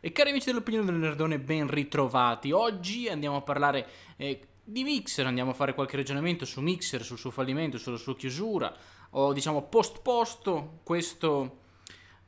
E cari amici dell'opinione del Nerdone, ben ritrovati. Oggi andiamo a parlare eh, di Mixer, andiamo a fare qualche ragionamento su Mixer, sul suo fallimento, sulla sua chiusura. Ho diciamo post questo,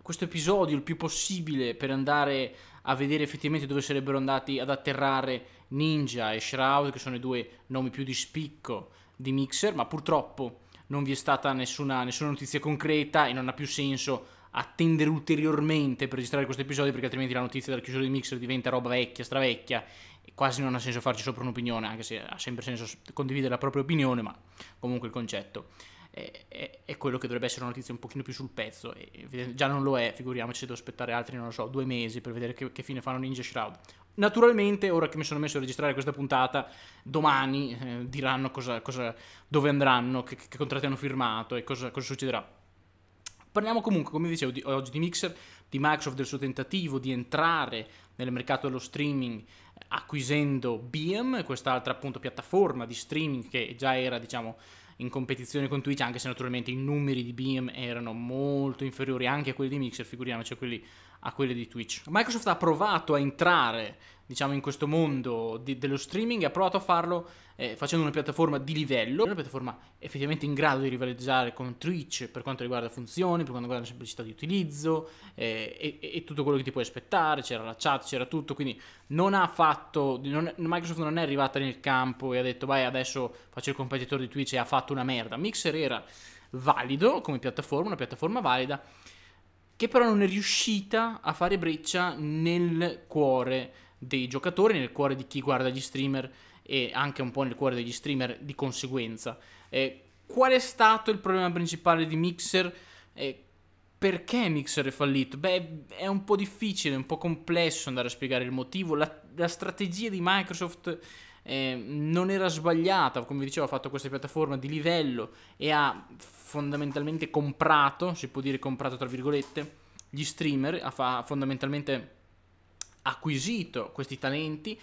questo episodio il più possibile per andare a vedere effettivamente dove sarebbero andati ad atterrare Ninja e Shroud, che sono i due nomi più di spicco di Mixer, ma purtroppo non vi è stata nessuna, nessuna notizia concreta e non ha più senso attendere ulteriormente per registrare questo episodio perché altrimenti la notizia della chiusura di Mixer diventa roba vecchia, stravecchia e quasi non ha senso farci sopra un'opinione, anche se ha sempre senso condividere la propria opinione, ma comunque il concetto è, è, è quello che dovrebbe essere una notizia un pochino più sul pezzo e già non lo è, figuriamoci se devo aspettare altri, non lo so, due mesi per vedere che, che fine fanno Ninja Shroud. Naturalmente, ora che mi sono messo a registrare questa puntata, domani eh, diranno cosa, cosa, dove andranno, che, che, contratti hanno firmato e cosa, cosa succederà. Parliamo comunque, come dicevo, di, oggi di Mixer, di Microsoft, del suo tentativo di entrare nel mercato dello streaming acquisendo Beam, quest'altra appunto piattaforma di streaming che già era, diciamo, in competizione con Twitch, anche se naturalmente i numeri di Beam erano molto inferiori anche a quelli di Mixer, figuriamoci a quelli, a quelli di Twitch. Microsoft ha provato a entrare diciamo in questo mondo di, dello streaming ha provato a farlo eh, facendo una piattaforma di livello, una piattaforma effettivamente in grado di rivalizzare con Twitch per quanto riguarda funzioni, per quanto riguarda la semplicità di utilizzo eh, e, e, tutto quello che ti puoi aspettare, c'era la chat, c'era tutto, quindi non ha fatto, non, Microsoft non è arrivata nel campo e ha detto vai adesso faccio il competitore di Twitch e ha fatto una merda, Mixer era valido come piattaforma, una piattaforma valida che però non è riuscita a fare breccia nel cuore dei giocatori, nel cuore di chi guarda gli streamer e anche un po' nel cuore degli streamer di conseguenza. Eh, qual è stato il problema principale di Mixer? Eh, perché Mixer è fallito? Beh, è un po' difficile, un po' complesso andare a spiegare il motivo. La, la strategia di Microsoft eh, non era sbagliata, come vi dicevo, ha fatto questa piattaforma di livello e ha fondamentalmente comprato, si può dire comprato tra virgolette, gli streamer, ha fondamentalmente acquisito questi talenti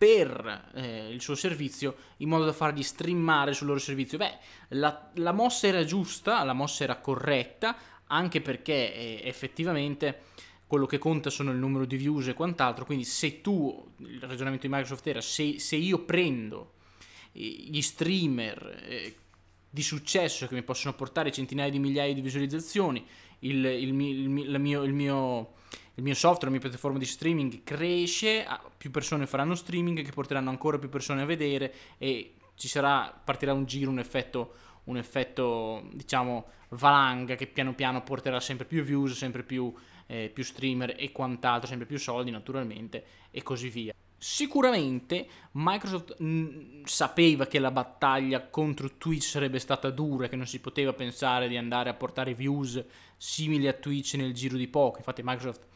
per eh, il suo servizio in modo da fargli streamare sul loro servizio. Beh, la, la mossa era giusta, la mossa era corretta, anche perché eh, effettivamente quello che conta sono il numero di views e quant'altro, quindi se tu, il ragionamento di Microsoft era, se, se io prendo eh, gli streamer eh, di successo che mi possono portare centinaia di migliaia di visualizzazioni, il, il, il, mio, mio il mio software, la mia piattaforma di streaming cresce, più persone faranno streaming che porteranno ancora più persone a vedere e ci sarà, partirà un giro, un effetto, un effetto diciamo valanga che piano piano porterà sempre più views, sempre più, eh, più streamer e quant'altro, sempre più soldi naturalmente e così via. Sicuramente Microsoft mh, sapeva che la battaglia contro Twitch sarebbe stata dura, che non si poteva pensare di andare a portare views simili a Twitch nel giro di poco. Infatti Microsoft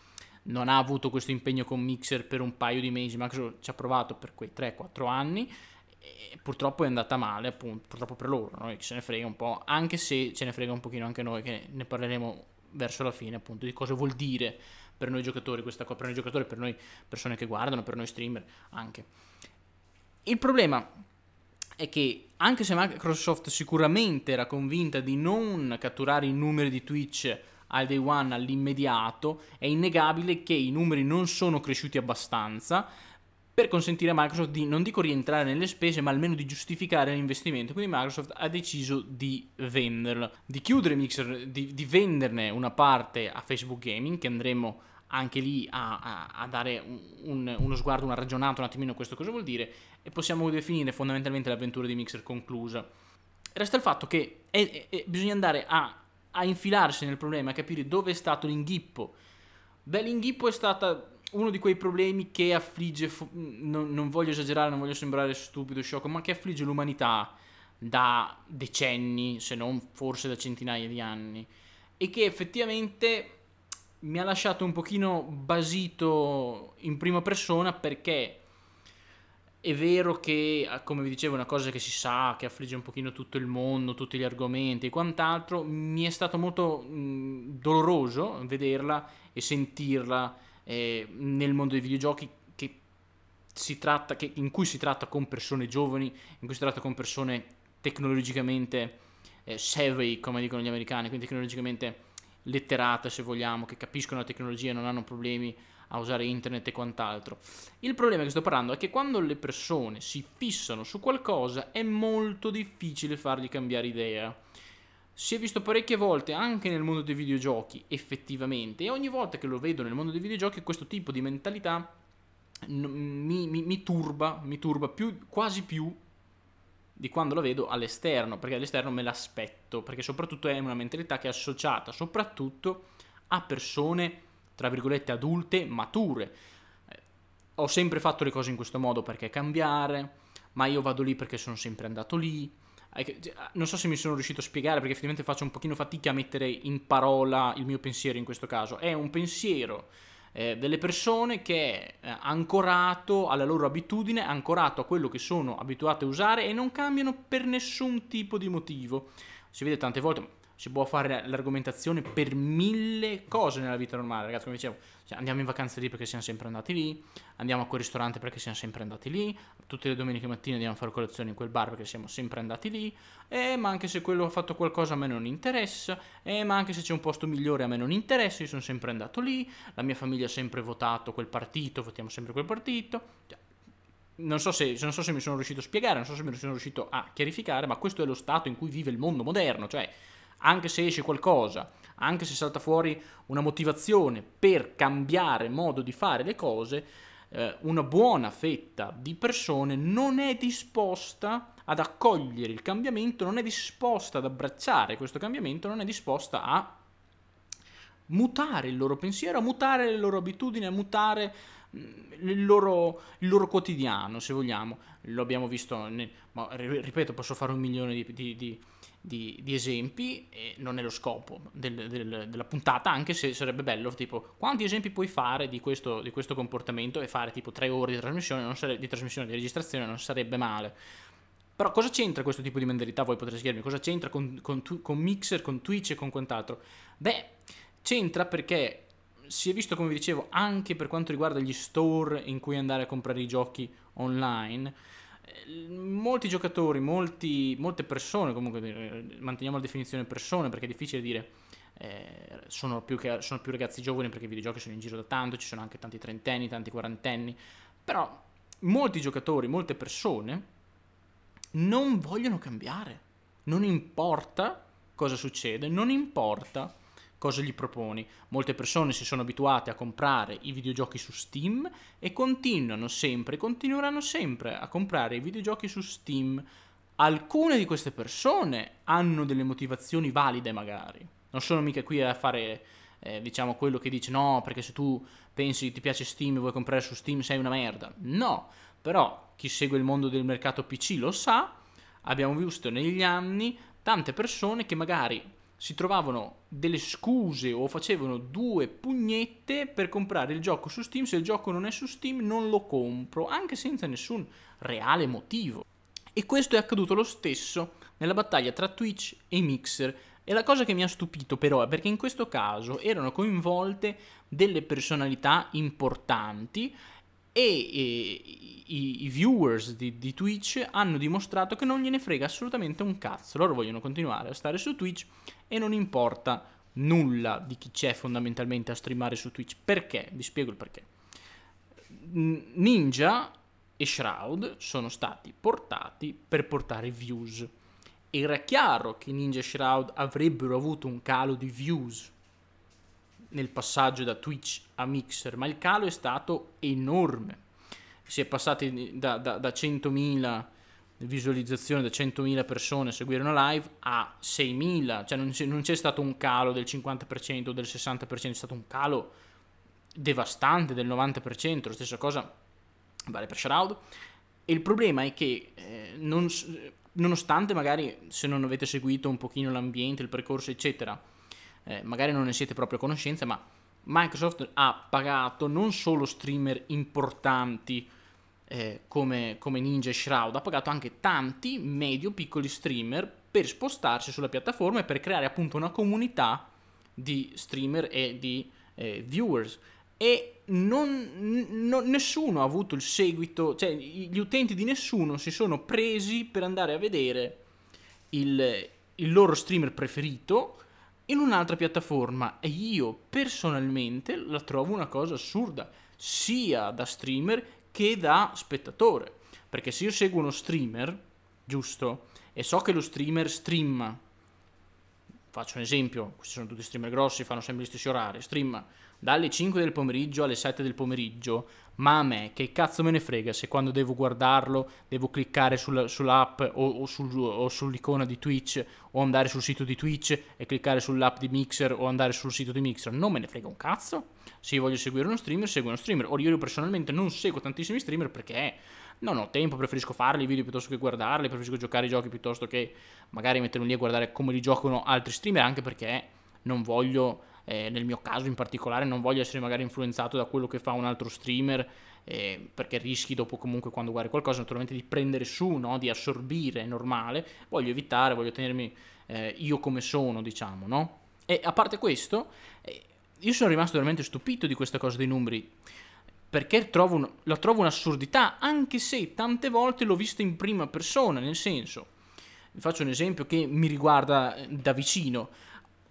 non ha avuto questo impegno con Mixer per un paio di mesi, Microsoft ci ha provato per quei 3-4 anni e purtroppo è andata male, appunto, purtroppo per loro, noi se ne frega un po', anche se ce ne frega un pochino anche noi, che ne parleremo verso la fine, appunto, di cosa vuol dire per noi giocatori questa cosa, per noi giocatori, per noi persone che guardano, per noi streamer anche. Il problema è che anche se Microsoft sicuramente era convinta di non catturare i numeri di Twitch al day one all'immediato, è innegabile che i numeri non sono cresciuti abbastanza per consentire a Microsoft di, non dico rientrare nelle spese, ma almeno di giustificare l'investimento. Quindi Microsoft ha deciso di venderlo, di chiudere Mixer, di, di venderne una parte a Facebook Gaming, che andremo anche lì a, a, a dare un, un, uno sguardo, una ragionata un attimino a questo cosa vuol dire, e possiamo definire fondamentalmente l'avventura di Mixer conclusa. Resta il fatto che è, è, bisogna andare a a infilarsi nel problema, a capire dove è stato l'inghippo. Beh, l'inghippo è stato uno di quei problemi che affligge, non, non, voglio esagerare, non voglio sembrare stupido, sciocco, ma che affligge l'umanità da decenni, se non forse da centinaia di anni, e che effettivamente mi ha lasciato un pochino basito in prima persona perché è vero che, ah, come vi dicevo, è una cosa che si sa, che affligge un pochino tutto il mondo, tutti gli argomenti e quant'altro, mi è stato molto mh, doloroso vederla e sentirla eh, nel mondo dei videogiochi che si tratta, che, in cui si tratta con persone giovani, in cui si tratta con persone tecnologicamente eh, savvy, come dicono gli americani, quindi tecnologicamente letterate se vogliamo, che capiscono la tecnologia e non hanno problemi a usare internet e quant'altro. Il problema che sto parlando è che quando le persone si fissano su qualcosa è molto difficile fargli cambiare idea. Si è visto parecchie volte anche nel mondo dei videogiochi, effettivamente, e ogni volta che lo vedo nel mondo dei videogiochi questo tipo di mentalità mi, mi, mi turba, mi turba più, quasi più di quando lo vedo all'esterno, perché all'esterno me l'aspetto, perché soprattutto è una mentalità che è associata soprattutto a persone, tra virgolette, adulte, mature. Eh, ho sempre fatto le cose in questo modo perché cambiare, ma io vado lì perché sono sempre andato lì. Non so se mi sono riuscito a spiegare perché effettivamente faccio un pochino fatica a mettere in parola il mio pensiero in questo caso. È un pensiero eh, delle persone che è eh, ancorato alla loro abitudine, ancorato a quello che sono abituate a usare e non cambiano per nessun tipo di motivo. Si vede tante volte, si può fare l'argomentazione per mille cose nella vita normale, ragazzi, come dicevo, cioè andiamo in vacanza lì perché siamo sempre andati lì, andiamo a quel ristorante perché siamo sempre andati lì, tutte le domeniche mattine andiamo a fare colazione in quel bar perché siamo sempre andati lì, eh, ma anche se quello ha fatto qualcosa a me non interessa, eh, ma anche se c'è un posto migliore a me non interessa, io sono sempre andato lì, la mia famiglia ha sempre votato quel partito, votiamo sempre quel partito, cioè, non so, se, non so se mi sono riuscito a spiegare, non so se mi sono riuscito a chiarificare, ma questo è lo stato in cui vive il mondo moderno, cioè anche se esce qualcosa, anche se salta fuori una motivazione per cambiare modo di fare le cose, eh, una buona fetta di persone non è disposta ad accogliere il cambiamento, non è disposta ad abbracciare questo cambiamento, non è disposta a mutare il loro pensiero, a mutare le loro abitudini, a mutare mm, il loro, il loro quotidiano, se vogliamo. Lo abbiamo visto, nel, ma ripeto, posso fare un milione di, di, di di, di, esempi e non è lo scopo del, del, della puntata, anche se sarebbe bello, tipo, quanti esempi puoi fare di questo, di questo comportamento e fare tipo tre ore di trasmissione, sare, di trasmissione, di registrazione, non sarebbe male. Però cosa c'entra questo tipo di mentalità? Voi potreste chiedermi, cosa c'entra con, con, con Mixer, con Twitch e con quant'altro? Beh, c'entra perché si è visto, come vi dicevo, anche per quanto riguarda gli store in cui andare a comprare i giochi online, molti giocatori, molti, molte persone, comunque eh, manteniamo la definizione persone perché è difficile dire eh, sono, più che, sono, più ragazzi giovani perché i videogiochi sono in giro da tanto, ci sono anche tanti trentenni, tanti quarantenni, però molti giocatori, molte persone non vogliono cambiare, non importa cosa succede, non importa cosa gli proponi. Molte persone si sono abituate a comprare i videogiochi su Steam e continuano sempre, continueranno sempre a comprare i videogiochi su Steam. Alcune di queste persone hanno delle motivazioni valide magari. Non sono mica qui a fare eh, diciamo quello che dice no, perché se tu pensi ti piace Steam e vuoi comprare su Steam sei una merda. No, però chi segue il mondo del mercato PC lo sa. Abbiamo visto negli anni tante persone che magari si trovavano delle scuse o facevano due pugnette per comprare il gioco su Steam. Se il gioco non è su Steam, non lo compro, anche senza nessun reale motivo. E questo è accaduto lo stesso nella battaglia tra Twitch e Mixer. E la cosa che mi ha stupito però è perché in questo caso erano coinvolte delle personalità importanti e, e i, i, viewers di, di, Twitch hanno dimostrato che non gliene frega assolutamente un cazzo. Loro vogliono continuare a stare su Twitch e non importa nulla di chi c'è fondamentalmente a streamare su Twitch. Perché? Vi spiego il perché. Ninja e Shroud sono stati portati per portare views. Era chiaro che Ninja e Shroud avrebbero avuto un calo di views nel passaggio da Twitch a Mixer, ma il calo è stato enorme. Si è passati da, da, da 100.000 visualizzazioni, da 100.000 persone a seguire una live a 6.000, cioè non c'è, non c'è stato un calo del 50% o del 60%, è stato un calo devastante del 90%, la stessa cosa vale per Shroud. E il problema è che eh, non, nonostante magari se non avete seguito un pochino l'ambiente, il percorso eccetera, eh, magari non ne siete proprio a conoscenza, ma Microsoft ha pagato non solo streamer importanti eh, come, come, Ninja e Shroud, ha pagato anche tanti medio-piccoli streamer per spostarsi sulla piattaforma e per creare appunto una comunità di streamer e di eh, viewers. E non, n- nessuno ha avuto il seguito, cioè gli utenti di nessuno si sono presi per andare a vedere il, il loro streamer preferito in un'altra piattaforma e io personalmente la trovo una cosa assurda, sia da streamer che da spettatore. Perché se io seguo uno streamer, giusto, e so che lo streamer streama, faccio un esempio, questi sono tutti streamer grossi, fanno sempre gli stessi orari, streama dalle 5 del pomeriggio alle 7 del pomeriggio, ma a me che cazzo me ne frega se quando devo guardarlo devo cliccare sulla, sull'app o, o, sul, o, sull'icona di Twitch o andare sul sito di Twitch e cliccare sull'app di Mixer o andare sul sito di Mixer, non me ne frega un cazzo. Se io voglio seguire uno streamer, seguo uno streamer. Ora io personalmente non seguo tantissimi streamer perché non ho tempo, preferisco farli i video piuttosto che guardarli, preferisco giocare i giochi piuttosto che magari mettermi lì a guardare come li giocano altri streamer, anche perché non voglio eh, nel mio caso in particolare non voglio essere magari influenzato da quello che fa un altro streamer eh, perché rischi dopo comunque quando guardi qualcosa naturalmente di prendere su, no? di assorbire, è normale, voglio evitare, voglio tenermi eh, io come sono, diciamo, no? E a parte questo, eh, io sono rimasto veramente stupito di questa cosa dei numeri, perché trovo un, la trovo un'assurdità, anche se tante volte l'ho vista in prima persona, nel senso, vi faccio un esempio che mi riguarda eh, da vicino,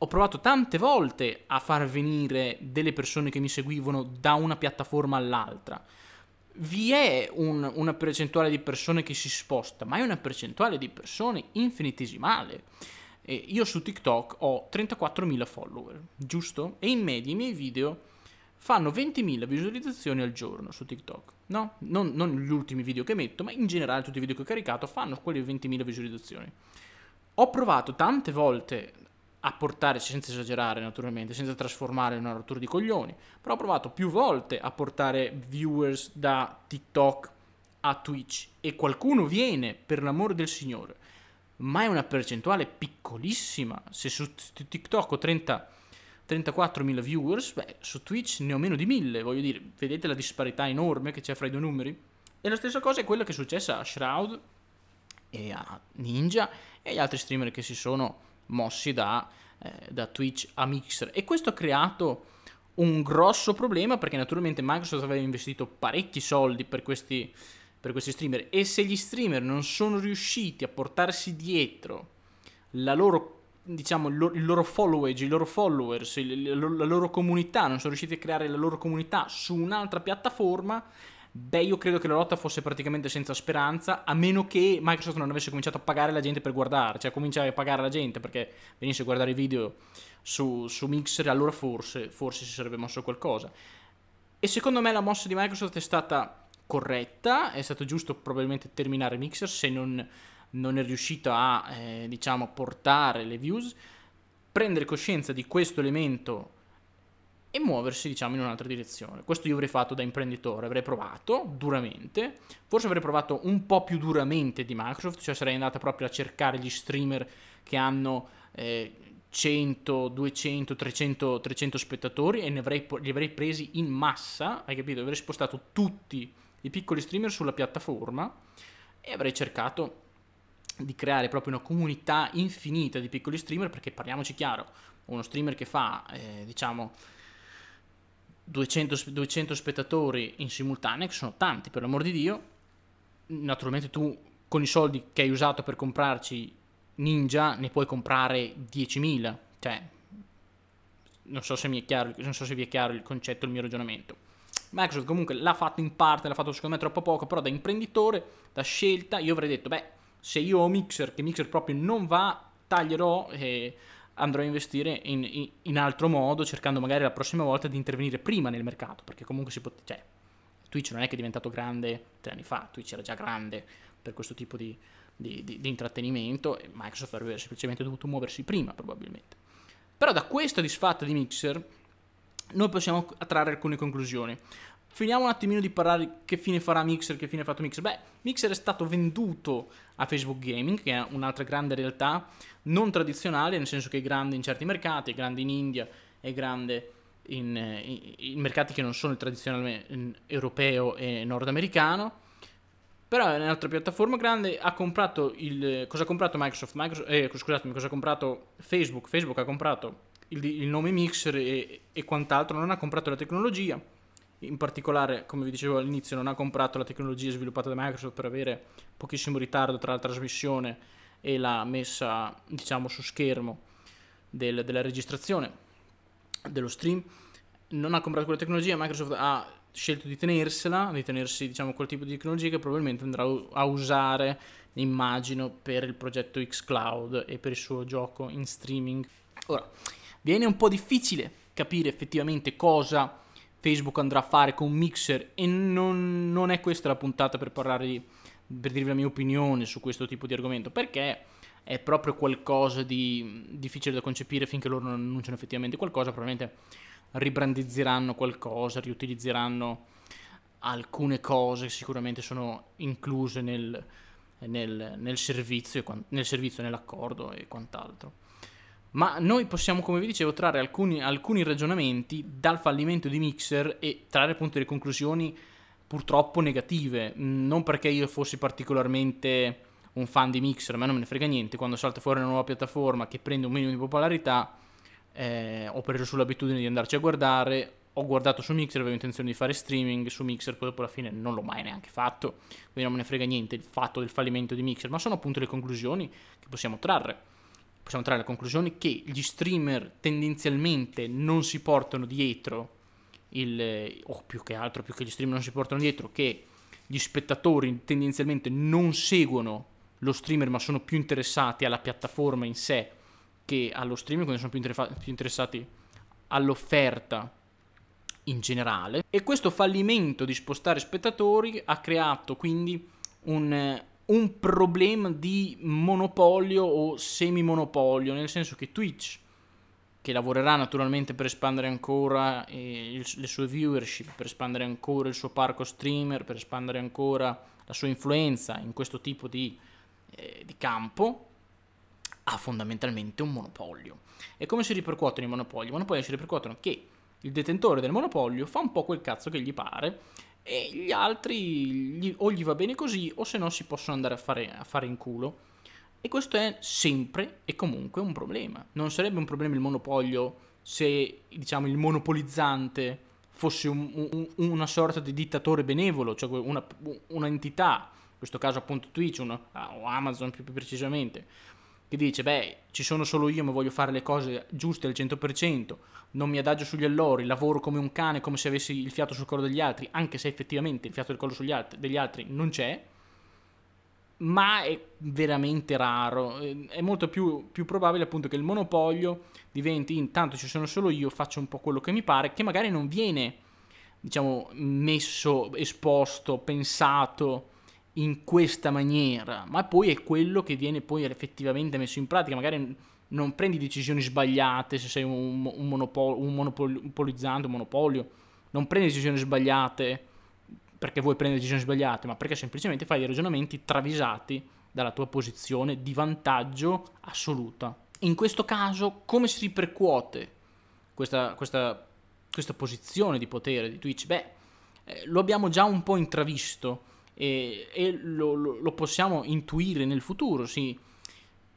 ho provato tante volte a far venire delle persone che mi seguivano da una piattaforma all'altra. Vi è un, una percentuale di persone che si sposta, ma è una percentuale di persone infinitesimale. E io su TikTok ho 34.000 follower, giusto? E in media i miei video fanno 20.000 visualizzazioni al giorno su TikTok. No? Non, non, gli ultimi video che metto, ma in generale tutti i video che ho caricato fanno quelle 20.000 visualizzazioni. Ho provato tante volte a portare, senza esagerare naturalmente, senza trasformare in una rottura di coglioni, però ho provato più volte a portare viewers da TikTok a Twitch e qualcuno viene, per l'amore del Signore, ma è una percentuale piccolissima. Se su TikTok ho 30, 34.000 viewers, beh, su Twitch ne ho meno di 1000, voglio dire, vedete la disparità enorme che c'è fra i due numeri? E la stessa cosa è quella che è successa a Shroud e a Ninja e agli altri streamer che si sono mossi da, eh, da Twitch a Mixer. E questo ha creato un grosso problema perché naturalmente Microsoft aveva investito parecchi soldi per questi, per questi streamer e se gli streamer non sono riusciti a portarsi dietro la loro diciamo il loro followage, i loro followers, la loro comunità, non sono riusciti a creare la loro comunità su un'altra piattaforma, Beh, io credo che la lotta fosse praticamente senza speranza, a meno che Microsoft non avesse cominciato a pagare la gente per guardare, cioè cominciare a pagare la gente perché venisse a guardare i video su, su Mixer, allora forse, forse si sarebbe mosso qualcosa. E secondo me la mossa di Microsoft è stata corretta, è stato giusto probabilmente terminare Mixer se non, non è riuscito a, eh, diciamo, portare le views, prendere coscienza di questo elemento e muoversi, diciamo, in un'altra direzione. Questo io avrei fatto da imprenditore, avrei provato duramente, forse avrei provato un po' più duramente di Microsoft, cioè sarei andata proprio a cercare gli streamer che hanno eh, 100, 200, 300, 300 spettatori e avrei, li avrei presi in massa, hai capito? Avrei spostato tutti i piccoli streamer sulla piattaforma e avrei cercato di creare proprio una comunità infinita di piccoli streamer perché parliamoci chiaro, uno streamer che fa, eh, diciamo, 200, 200 spettatori in simultanea, che sono tanti per l'amor di Dio, naturalmente tu con i soldi che hai usato per comprarci Ninja ne puoi comprare 10.000, cioè non so se mi è chiaro, non so se vi è chiaro il concetto, il mio ragionamento. Microsoft comunque l'ha fatto in parte, l'ha fatto secondo me troppo poco, però da imprenditore, da scelta, io avrei detto, beh, se io ho Mixer, che Mixer proprio non va, taglierò e andrò a investire in, in, in, altro modo, cercando magari la prossima volta di intervenire prima nel mercato, perché comunque si può, cioè, Twitch non è che è diventato grande tre anni fa, Twitch era già grande per questo tipo di, di, di, di intrattenimento e Microsoft avrebbe semplicemente dovuto muoversi prima probabilmente. Però da questa disfatta di Mixer noi possiamo trarre alcune conclusioni. Finiamo un attimino di parlare che fine farà Mixer, che fine ha fatto Mixer. Beh, Mixer è stato venduto a Facebook Gaming, che è un'altra grande realtà, non tradizionale, nel senso che è grande in certi mercati, è grande in India, è grande in, in, in mercati che non sono il tradizionale europeo e nordamericano. Però è un'altra piattaforma grande. Ha comprato il. Cosa ha comprato Microsoft? Microsoft eh, scusatemi, cosa ha comprato Facebook? Facebook ha comprato il, il nome Mixer e, e quant'altro, non ha comprato la tecnologia in particolare, come vi dicevo all'inizio, non ha comprato la tecnologia sviluppata da Microsoft per avere pochissimo ritardo tra la trasmissione e la messa, diciamo, su schermo del, della registrazione dello stream, non ha comprato quella tecnologia, Microsoft ha scelto di tenersela, di tenersi diciamo quel tipo di tecnologia che probabilmente andrà a usare, immagino, per il progetto xCloud e per il suo gioco in streaming. Ora, viene un po' difficile capire effettivamente cosa Facebook andrà a fare con Mixer e non, non è questa la puntata per parlare di, per dirvi la mia opinione su questo tipo di argomento, perché è proprio qualcosa di difficile da concepire finché loro non annunciano effettivamente qualcosa, probabilmente ribrandizzeranno qualcosa, riutilizzeranno alcune cose che sicuramente sono incluse nel, nel, nel, servizio, nel servizio, nell'accordo e quant'altro. Ma noi possiamo, come vi dicevo, trarre alcuni, alcuni ragionamenti dal fallimento di Mixer e trarre appunto delle conclusioni purtroppo negative. Non perché io fossi particolarmente un fan di Mixer, a me non me ne frega niente, quando salta fuori una nuova piattaforma che prende un minimo di popolarità eh, ho preso sull'abitudine di andarci a guardare, ho guardato su Mixer, avevo intenzione di fare streaming su Mixer, poi dopo alla fine non l'ho mai neanche fatto, quindi non me ne frega niente il fatto del fallimento di Mixer, ma sono appunto le conclusioni che possiamo trarre. Possiamo trarre la conclusione che gli streamer tendenzialmente non si portano dietro il, o più che altro, più che gli streamer non si portano dietro, che gli spettatori tendenzialmente non seguono lo streamer ma sono più interessati alla piattaforma in sé che allo streaming, quindi sono più, interfa- più interessati all'offerta in generale. E questo fallimento di spostare spettatori ha creato quindi un, un problema di monopolio o semi-monopolio, nel senso che Twitch, che lavorerà naturalmente per espandere ancora eh, il, le sue viewership, per espandere ancora il suo parco streamer, per espandere ancora la sua influenza in questo tipo di, eh, di campo, ha fondamentalmente un monopolio. E come si ripercuotono i monopoli? I monopoli si ripercuotono che il detentore del monopolio fa un po' quel cazzo che gli pare e gli altri gli, o gli va bene così o se no si possono andare a fare, a fare in culo. E questo è sempre e comunque un problema. Non sarebbe un problema il monopolio se diciamo il monopolizzante fosse un, un, una sorta di dittatore benevolo, cioè una, un'entità, in questo caso appunto Twitch una, o Amazon più, più precisamente, che dice, beh, ci sono solo io ma voglio fare le cose giuste al 100%, non mi adagio sugli allori, lavoro come un cane, come se avessi il fiato sul collo degli altri, anche se effettivamente il fiato del collo altri, degli altri non c'è, ma è veramente raro. È molto più, più, probabile appunto che il monopolio diventi intanto ci sono solo io, faccio un po' quello che mi pare, che magari non viene, diciamo, messo, esposto, pensato in questa maniera, ma poi è quello che viene poi effettivamente messo in pratica, magari non prendi decisioni sbagliate se sei un, un, monopol, un monopolizzante, un monopolio, non prendi decisioni sbagliate perché vuoi prendere decisioni sbagliate, ma perché semplicemente fai dei ragionamenti travisati dalla tua posizione di vantaggio assoluta. In questo caso, come si ripercuote questa, questa, questa posizione di potere di Twitch? Beh, eh, lo abbiamo già un po' intravisto e, e lo, lo, lo, possiamo intuire nel futuro, si,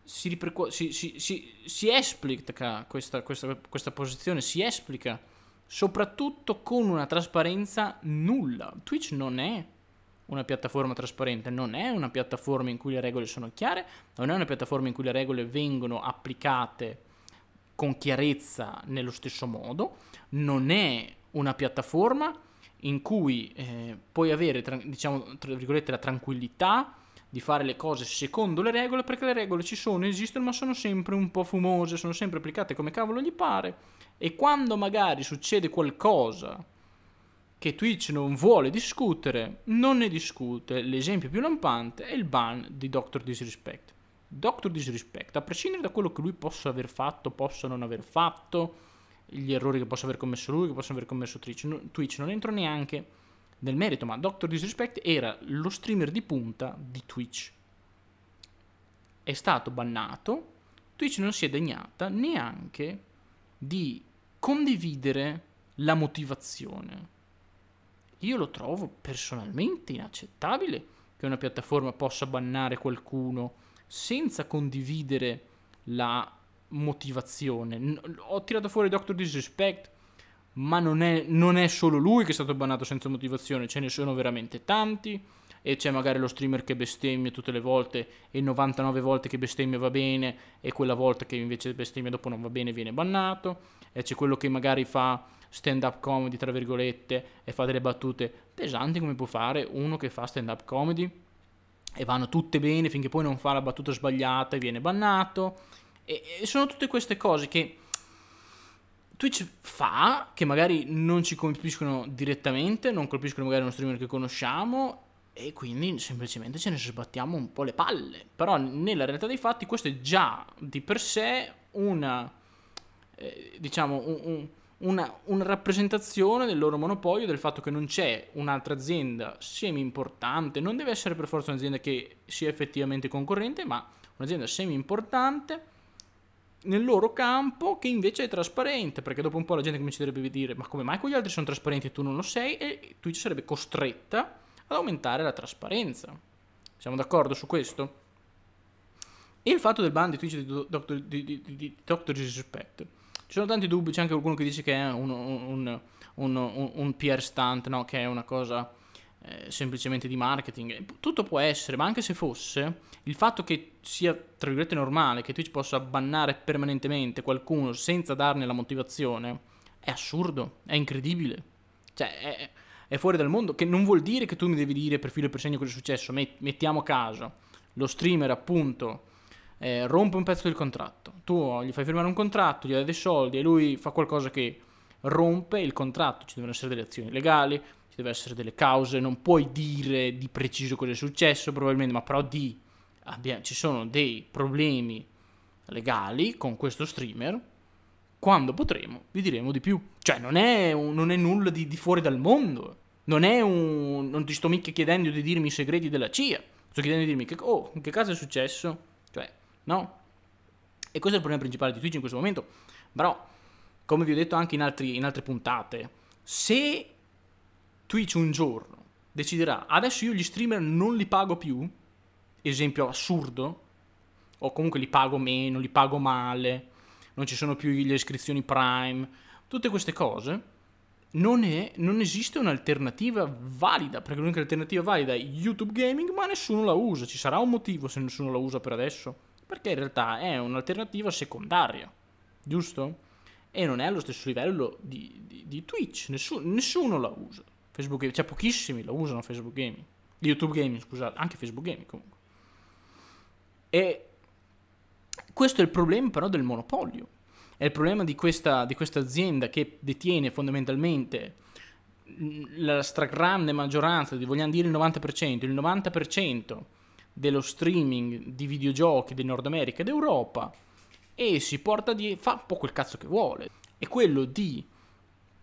si, ripercu- si, si, esplica questa, questa, questa posizione, si esplica soprattutto con una trasparenza nulla. Twitch non è una piattaforma trasparente, non è una piattaforma in cui le regole sono chiare, non è una piattaforma in cui le regole vengono applicate con chiarezza nello stesso modo, non è una piattaforma in cui eh, puoi avere, tra, diciamo, tra virgolette, la tranquillità di fare le cose secondo le regole, perché le regole ci sono, esistono, ma sono sempre un po' fumose, sono sempre applicate come cavolo gli pare, e quando magari succede qualcosa che Twitch non vuole discutere, non ne discute. L'esempio più lampante è il ban di Dr. Disrespect. Dr. Disrespect, a prescindere da quello che lui possa aver fatto, possa non aver fatto, gli errori che possa aver commesso lui, che possono aver commesso Twitch. Non entro neanche nel merito, ma Dr. Disrespect era lo streamer di punta di Twitch. È stato bannato, Twitch non si è degnata neanche di condividere la motivazione. Io lo trovo personalmente inaccettabile che una piattaforma possa bannare qualcuno senza condividere la motivazione. Ho tirato fuori Doctor Disrespect, ma non è, non è, solo lui che è stato bannato senza motivazione, ce ne sono veramente tanti. e c'è magari lo streamer che bestemmia tutte le volte e 99 volte che bestemmia va bene e quella volta che invece bestemmia dopo non va bene viene bannato e c'è quello che magari fa stand up comedy tra virgolette e fa delle battute pesanti come può fare uno che fa stand up comedy e vanno tutte bene finché poi non fa la battuta sbagliata e viene bannato e, e sono tutte queste cose che Twitch fa che magari non ci colpiscono direttamente, non colpiscono magari uno streamer che conosciamo e quindi semplicemente ce ne sbattiamo un po' le palle. Però nella realtà dei fatti questo è già di per sé una, eh, diciamo, un, un, una, una, rappresentazione del loro monopolio, del fatto che non c'è un'altra azienda semi importante, non deve essere per forza un'azienda che sia effettivamente concorrente, ma un'azienda semi importante nel loro campo che invece è trasparente, perché dopo un po' la gente comincerebbe a dire ma come mai quegli altri sono trasparenti e tu non lo sei e Twitch sarebbe costretta ad aumentare la trasparenza. Siamo d'accordo su questo? E il fatto del ban di Twitch di Doctor, di, di, di, Doctor Disrespect. Ci sono tanti dubbi, c'è anche qualcuno che dice che è un, un, un, un, un PR stunt, no? che è una cosa eh, semplicemente di marketing. Tutto può essere, ma anche se fosse, il fatto che sia, tra virgolette, normale che Twitch possa bannare permanentemente qualcuno senza darne la motivazione, è assurdo, è incredibile. Cioè, è, è fuori dal mondo, che non vuol dire che tu mi devi dire per filo e per segno cosa è successo. Mettiamo caso, lo streamer appunto eh, rompe un pezzo del contratto, tu gli fai firmare un contratto, gli dai dei soldi e lui fa qualcosa che rompe il contratto, ci devono essere delle azioni legali, ci deve essere delle cause, non puoi dire di preciso cosa è successo probabilmente, ma però di abbia, ci sono dei problemi legali con questo streamer, quando potremo vi diremo di più. Cioè non è, un, non è nulla di, di, fuori dal mondo, non è un... non ti sto mica chiedendo di dirmi i segreti della CIA, sto chiedendo di dirmi che, oh, che caso è successo? Cioè, no? E questo è il problema principale di Twitch in questo momento, però come vi ho detto anche in, altri, in altre puntate, se Twitch un giorno deciderà adesso io gli streamer non li pago più, esempio assurdo, o comunque li pago meno, li pago male, non ci sono più le iscrizioni Prime, tutte queste cose, non, è, non esiste un'alternativa valida, perché l'unica alternativa valida è YouTube Gaming, ma nessuno la usa, ci sarà un motivo se nessuno la usa per adesso, perché in realtà è un'alternativa secondaria, giusto? E non è allo stesso livello di, di, di Twitch, nessuno, nessuno la usa. Facebook Gaming, cioè pochissimi lo usano Facebook Gaming. YouTube Gaming, scusate, anche Facebook Gaming comunque. E questo è il problema però del monopolio. È il problema di questa, di questa azienda che detiene fondamentalmente la stragrande maggioranza, vogliamo dire il 90%, il 90% dello streaming di videogiochi del Nord America ed Europa e si porta di... fa un po' quel cazzo che vuole. È quello di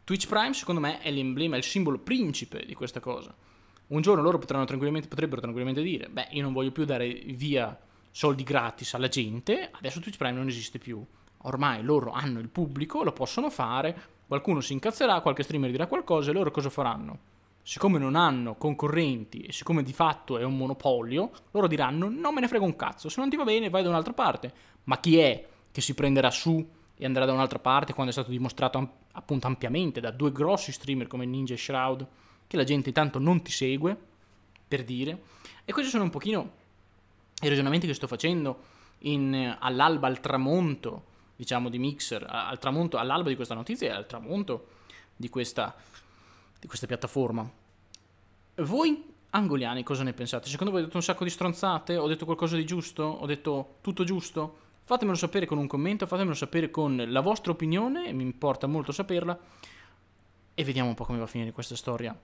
Twitch Prime secondo me è l'emblema, è il simbolo principe di questa cosa. Un giorno loro tranquillamente, potrebbero tranquillamente dire, beh, io non voglio più dare via soldi gratis alla gente, adesso Twitch Prime non esiste più. Ormai loro hanno il pubblico, lo possono fare, qualcuno si incazzerà, qualche streamer dirà qualcosa e loro cosa faranno? Siccome non hanno concorrenti e siccome di fatto è un monopolio, loro diranno non me ne frega un cazzo, se non ti va bene vai da un'altra parte. Ma chi è che si prenderà su e andrà da un'altra parte quando è stato dimostrato appunto ampiamente da due grossi streamer come Ninja e Shroud che la gente intanto non ti segue per dire e questi sono un pochino i ragionamenti che sto facendo in, all'alba al tramonto diciamo di Mixer al tramonto all'alba di questa notizia e al tramonto di questa, di questa piattaforma voi angoliani cosa ne pensate? secondo voi ho detto un sacco di stronzate? ho detto qualcosa di giusto? ho detto tutto giusto? Fatemelo sapere con un commento, fatemelo sapere con la vostra opinione, mi importa molto saperla. E vediamo un po' come va a finire questa storia